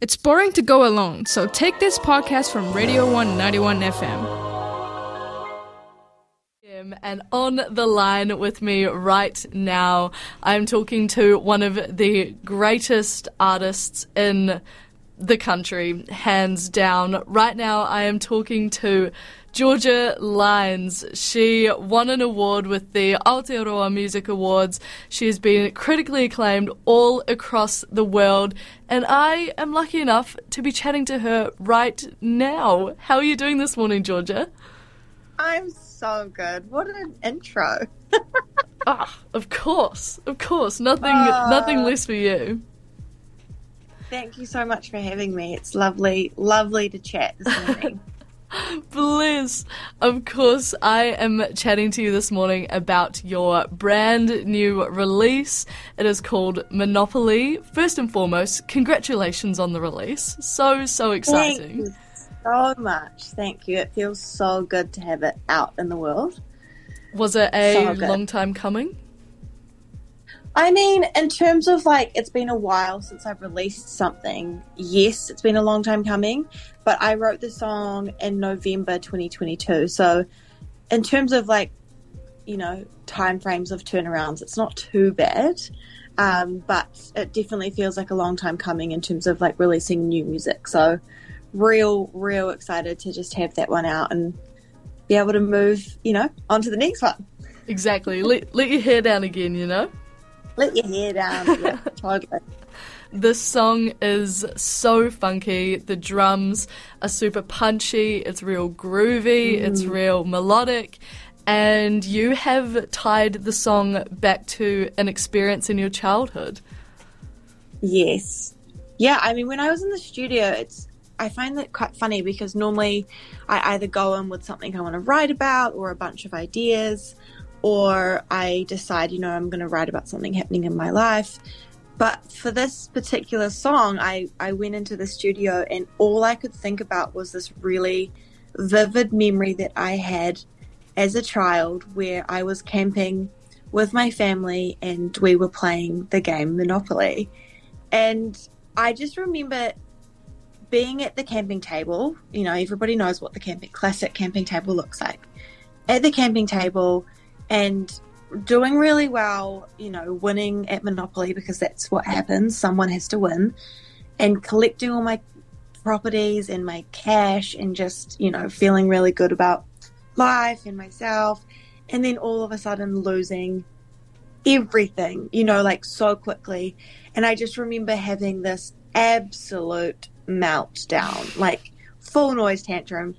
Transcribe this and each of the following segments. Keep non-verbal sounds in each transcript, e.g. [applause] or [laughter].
It's boring to go alone, so take this podcast from Radio 191 FM. And on the line with me right now, I'm talking to one of the greatest artists in the country, hands down. Right now, I am talking to Georgia Lines. She won an award with the Aotearoa Music Awards. She has been critically acclaimed all across the world, and I am lucky enough to be chatting to her right now. How are you doing this morning, Georgia? I'm so good. What an intro. [laughs] ah, of course, of course. Nothing, uh, nothing less for you. Thank you so much for having me. It's lovely, lovely to chat this morning. [laughs] Bliss. Of course, I am chatting to you this morning about your brand new release. It is called Monopoly. First and foremost, congratulations on the release. So, so exciting. Thank you so much. Thank you. It feels so good to have it out in the world. Was it a so long time coming? I mean, in terms of like, it's been a while since I've released something. Yes, it's been a long time coming, but I wrote the song in November 2022. So, in terms of like, you know, time frames of turnarounds, it's not too bad. Um, but it definitely feels like a long time coming in terms of like releasing new music. So, real, real excited to just have that one out and be able to move, you know, on to the next one. Exactly. let, let your hair down again, you know? Let your hair down. [laughs] yeah, totally. This song is so funky. The drums are super punchy. It's real groovy. Mm. It's real melodic. And you have tied the song back to an experience in your childhood. Yes. Yeah, I mean, when I was in the studio, it's I find that quite funny because normally I either go in with something I want to write about or a bunch of ideas, or I decide, you know, I'm going to write about something happening in my life. But for this particular song, I, I went into the studio and all I could think about was this really vivid memory that I had as a child where I was camping with my family and we were playing the game Monopoly. And I just remember being at the camping table. You know, everybody knows what the camping classic camping table looks like. At the camping table, and doing really well, you know, winning at Monopoly because that's what happens. Someone has to win, and collecting all my properties and my cash, and just, you know, feeling really good about life and myself. And then all of a sudden losing everything, you know, like so quickly. And I just remember having this absolute meltdown, like full noise tantrum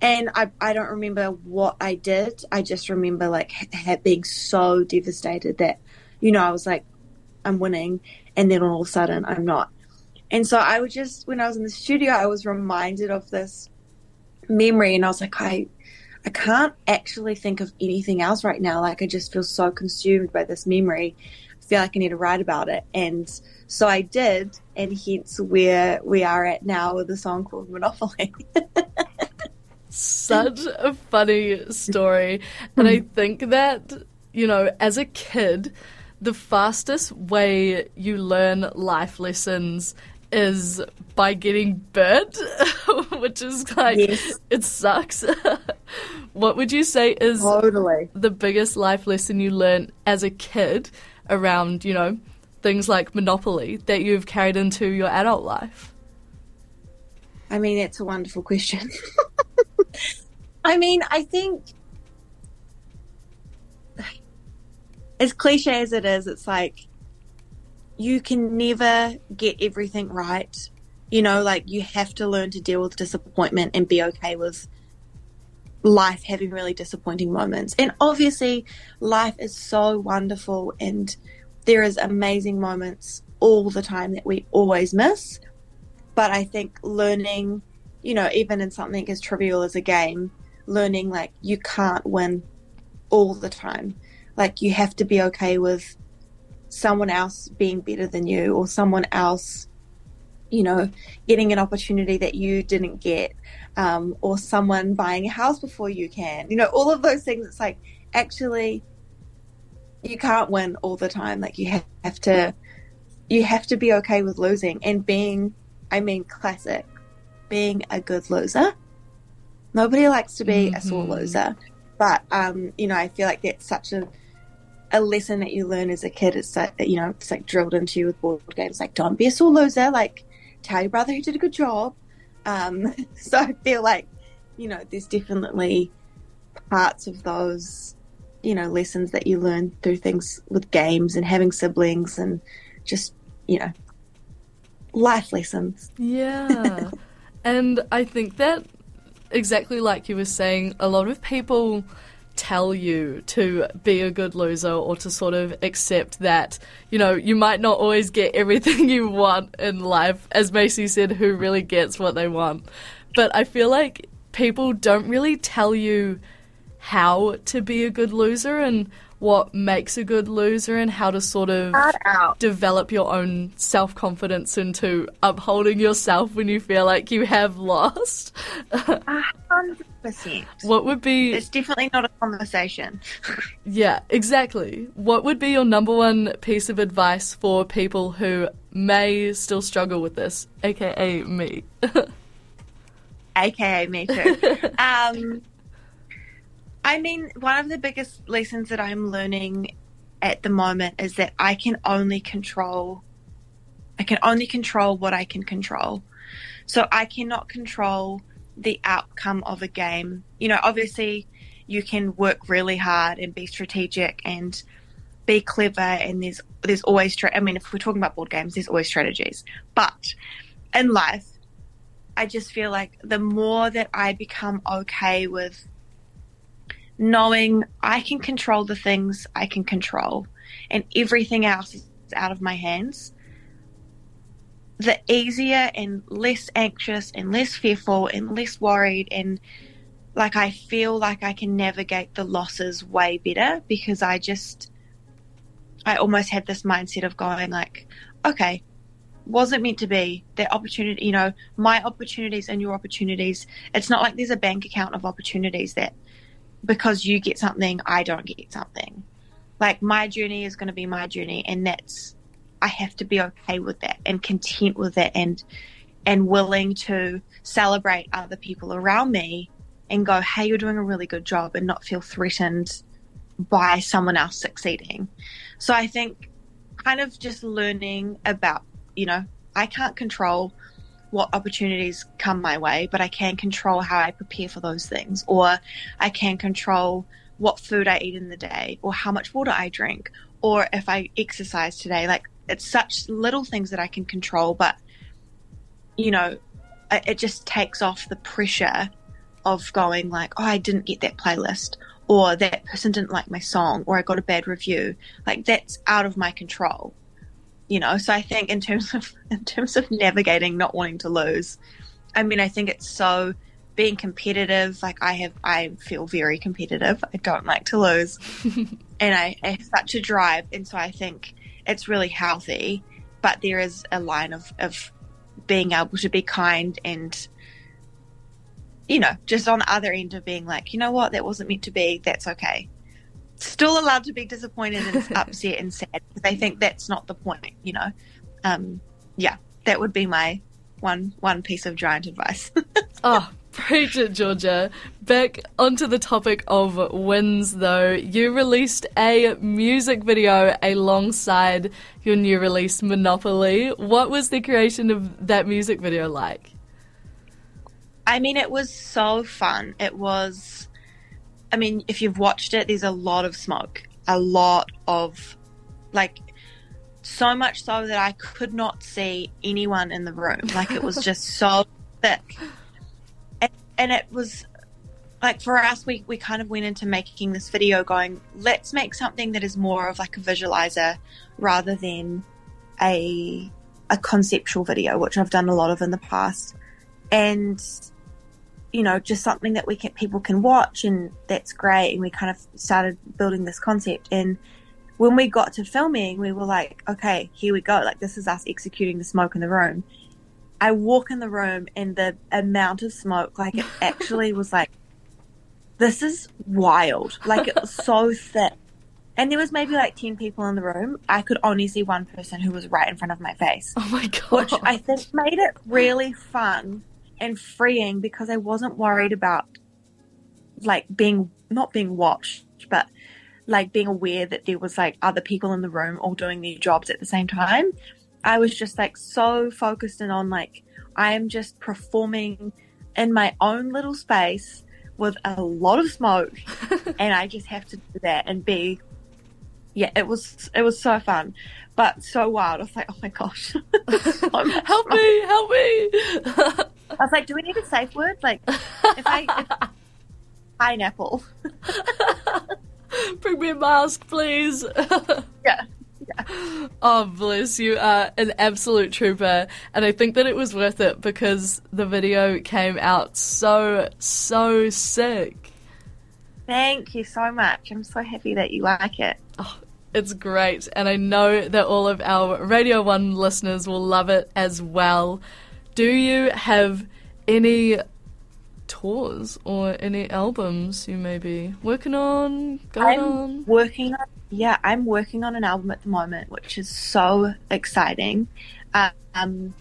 and I, I don't remember what I did. I just remember like ha- being so devastated that, you know, I was like, I'm winning, and then all of a sudden I'm not. And so I was just when I was in the studio, I was reminded of this memory, and I was like, I, I can't actually think of anything else right now. Like I just feel so consumed by this memory. I feel like I need to write about it, and so I did, and hence where we are at now with a song called Monopoly. [laughs] such a funny story. And I hmm. think that, you know, as a kid, the fastest way you learn life lessons is by getting burnt, [laughs] which is like, yes. it sucks. [laughs] what would you say is totally. the biggest life lesson you learned as a kid around, you know, things like Monopoly that you've carried into your adult life? I mean, that's a wonderful question. [laughs] I mean, I think as cliche as it is, it's like you can never get everything right. You know, like you have to learn to deal with disappointment and be okay with life having really disappointing moments. And obviously, life is so wonderful and there is amazing moments all the time that we always miss. But I think learning, you know, even in something as trivial as a game, learning like you can't win all the time. Like you have to be okay with someone else being better than you or someone else, you know, getting an opportunity that you didn't get, um, or someone buying a house before you can. You know, all of those things. It's like actually you can't win all the time. Like you have to you have to be okay with losing and being I mean, classic. Being a good loser. Nobody likes to be a sore Mhm. loser, but um, you know, I feel like that's such a a lesson that you learn as a kid. It's like you know, it's like drilled into you with board games. Like, don't be a sore loser. Like, tell your brother you did a good job. Um, [laughs] so I feel like you know, there's definitely parts of those you know lessons that you learn through things with games and having siblings and just you know life lessons. Yeah. [laughs] and I think that exactly like you were saying, a lot of people tell you to be a good loser or to sort of accept that, you know, you might not always get everything [laughs] you want in life. As Macy said, who really gets what they want? But I feel like people don't really tell you how to be a good loser and what makes a good loser and how to sort of develop your own self confidence into upholding yourself when you feel like you have lost. Hundred percent. what would be It's definitely not a conversation. [laughs] yeah, exactly. What would be your number one piece of advice for people who may still struggle with this, aka me? [laughs] AKA me too. [laughs] um, I mean, one of the biggest lessons that I'm learning at the moment is that I can only control. I can only control what I can control. So I cannot control the outcome of a game. You know, obviously, you can work really hard and be strategic and be clever, and there's there's always. Tra- I mean, if we're talking about board games, there's always strategies. But in life, I just feel like the more that I become okay with knowing I can control the things I can control and everything else is out of my hands, the easier and less anxious and less fearful and less worried and like I feel like I can navigate the losses way better because I just I almost had this mindset of going like, okay, wasn't meant to be? That opportunity you know my opportunities and your opportunities. It's not like there's a bank account of opportunities that because you get something i don't get something. Like my journey is going to be my journey and that's i have to be okay with that and content with that and and willing to celebrate other people around me and go hey you're doing a really good job and not feel threatened by someone else succeeding. So i think kind of just learning about you know, I can't control what opportunities come my way, but I can control how I prepare for those things, or I can control what food I eat in the day, or how much water I drink, or if I exercise today. Like, it's such little things that I can control, but, you know, it just takes off the pressure of going, like, oh, I didn't get that playlist, or that person didn't like my song, or I got a bad review. Like, that's out of my control you know so i think in terms of [laughs] in terms of navigating not wanting to lose i mean i think it's so being competitive. Like i have i feel very competitive. I don't like to lose. [laughs] And I, I have such a drive. And so i think it's really healthy. But there is a line of of being able to be kind and you know just on the other end of being like you know what? That wasn't meant to be. That's okay still allowed to be disappointed and [laughs] upset and sad because I think that's not the point, you know. Um, yeah, that would be my one one piece of giant advice. [laughs] Oh, preach it, Georgia. Back onto the topic of wins, though. You released a music video alongside your new release, Monopoly. What was the creation of that music video like? I mean, it was so fun. It was. I mean, if you've watched it, there's a lot of smoke, a lot of, like, so much so that I could not see anyone in the room. Like, it was just so [laughs] thick. And, and it was like for us, we, we kind of went into making this video going, let's make something that is more of like a visualizer rather than a a conceptual video, which I've done a lot of in the past. And you know, just something that we can people can watch and that's great. And we kind of started building this concept. And when we got to filming, we were like, okay, here we go. Like this is us executing the smoke in the room. I walk in the room and the amount of smoke, like it [laughs] actually was like, this is wild. Like it was so thick. and there was maybe like 10 people in the room, I could only see one person who was right in front of my face. Oh my god. Which I think made it really fun and freeing because I wasn't worried about like being not being watched, but like being aware that there was like other people in the room all doing their jobs at the same time. I was just like so focused in on like I am just performing in my own little space with a lot of smoke [laughs] and I just have to do that and be yeah, it was it was so fun, but so wild. I was like, oh my gosh, [laughs] [laughs] so help me, help me! I was like, do we need a safe word? Like, if I if, [laughs] pineapple. Bring me a mask, please. [laughs] yeah. Yeah. Oh, bless you are an absolute trooper. And I think that it was worth it because the video came out so, so sick. Thank you so much. I'm so happy that you like it. Oh, it's great, and I know that all of our Radio 1 listeners will love it as well. Do you have any tours or any albums you may be working on, going I'm on? Working on, yeah, I'm working on an album at the moment, which is so exciting. Um,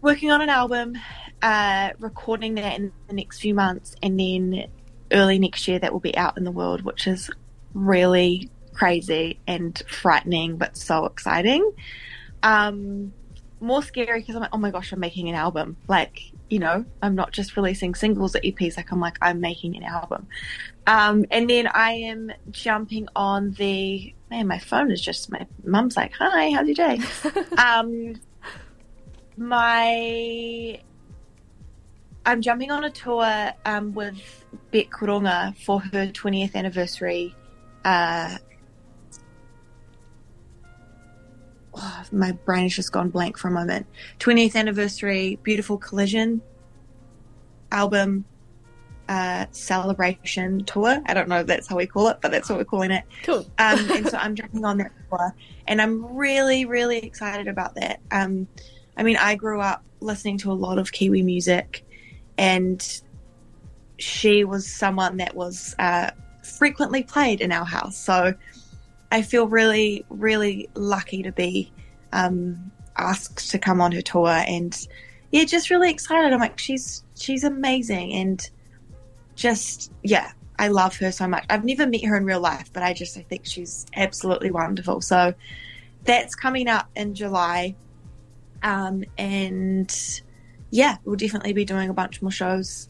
working on an album, uh, recording that in the next few months, and then early next year that will be out in the world, which is really crazy and frightening, but so exciting. Um, more scary because I'm like, oh my gosh, I'm making an album. Like, you know, I'm not just releasing singles or EPs. Like, I'm like, I'm making an album. Um, and then I am jumping on the man. My phone is just my mum's like, hi, how's your day? [laughs] um, my I'm jumping on a tour um, with Bic Runga for her 20th anniversary uh, oh, my brain has just gone blank for a moment. 20th anniversary, Beautiful Collision album uh, celebration tour. I don't know if that's how we call it, but that's what we're calling it. Cool. [laughs] um, and so I'm jumping on that tour, and I'm really, really excited about that. Um, I mean, I grew up listening to a lot of Kiwi music, and she was someone that was uh, frequently played in our house. So I feel really, really lucky to be um, asked to come on her tour, and yeah, just really excited. I'm like, she's she's amazing, and just yeah, I love her so much. I've never met her in real life, but I just I think she's absolutely wonderful. So that's coming up in July, um, and yeah, we'll definitely be doing a bunch more shows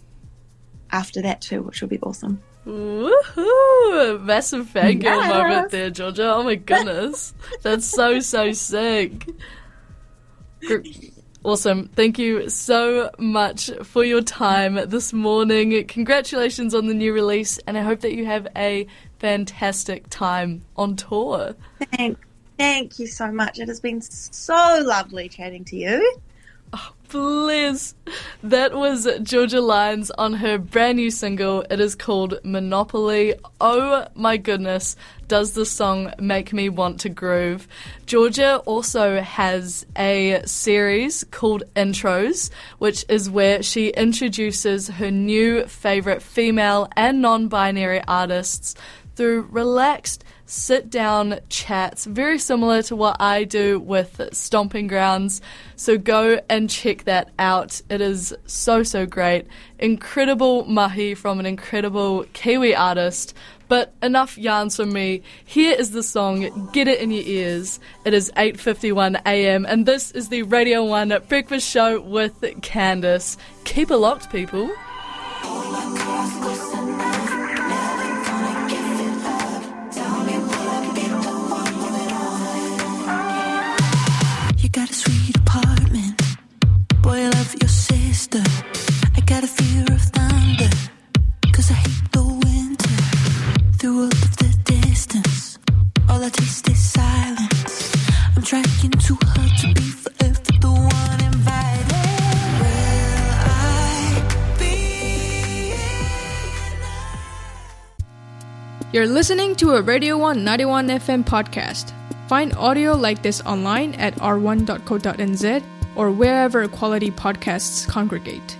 after that too, which will be awesome. Woohoo! Massive fangirl yes. moment there, Georgia. Oh my goodness. That's so, so sick. Awesome. Thank you so much for your time this morning. Congratulations on the new release, and I hope that you have a fantastic time on tour. Thank, thank you so much. It has been so lovely chatting to you. Oh, bliss. That was Georgia Lines on her brand new single. It is called Monopoly. Oh my goodness, does this song make me want to groove? Georgia also has a series called Intros, which is where she introduces her new favorite female and non binary artists through relaxed sit down chats, very similar to what I do with Stomping Grounds. So go and check that out. It is so, so great. Incredible mahi from an incredible Kiwi artist. But enough yarns from me. Here is the song, Get It in Your Ears. It is 8.51 a.m. and this is the Radio 1 Breakfast Show with Candice. Keep it locked, people. The distance, all I taste is silence. I'm trying too hard to be forever the one invited. You're listening to a Radio 191 FM podcast. Find audio like this online at r1.co.nz or wherever quality podcasts congregate.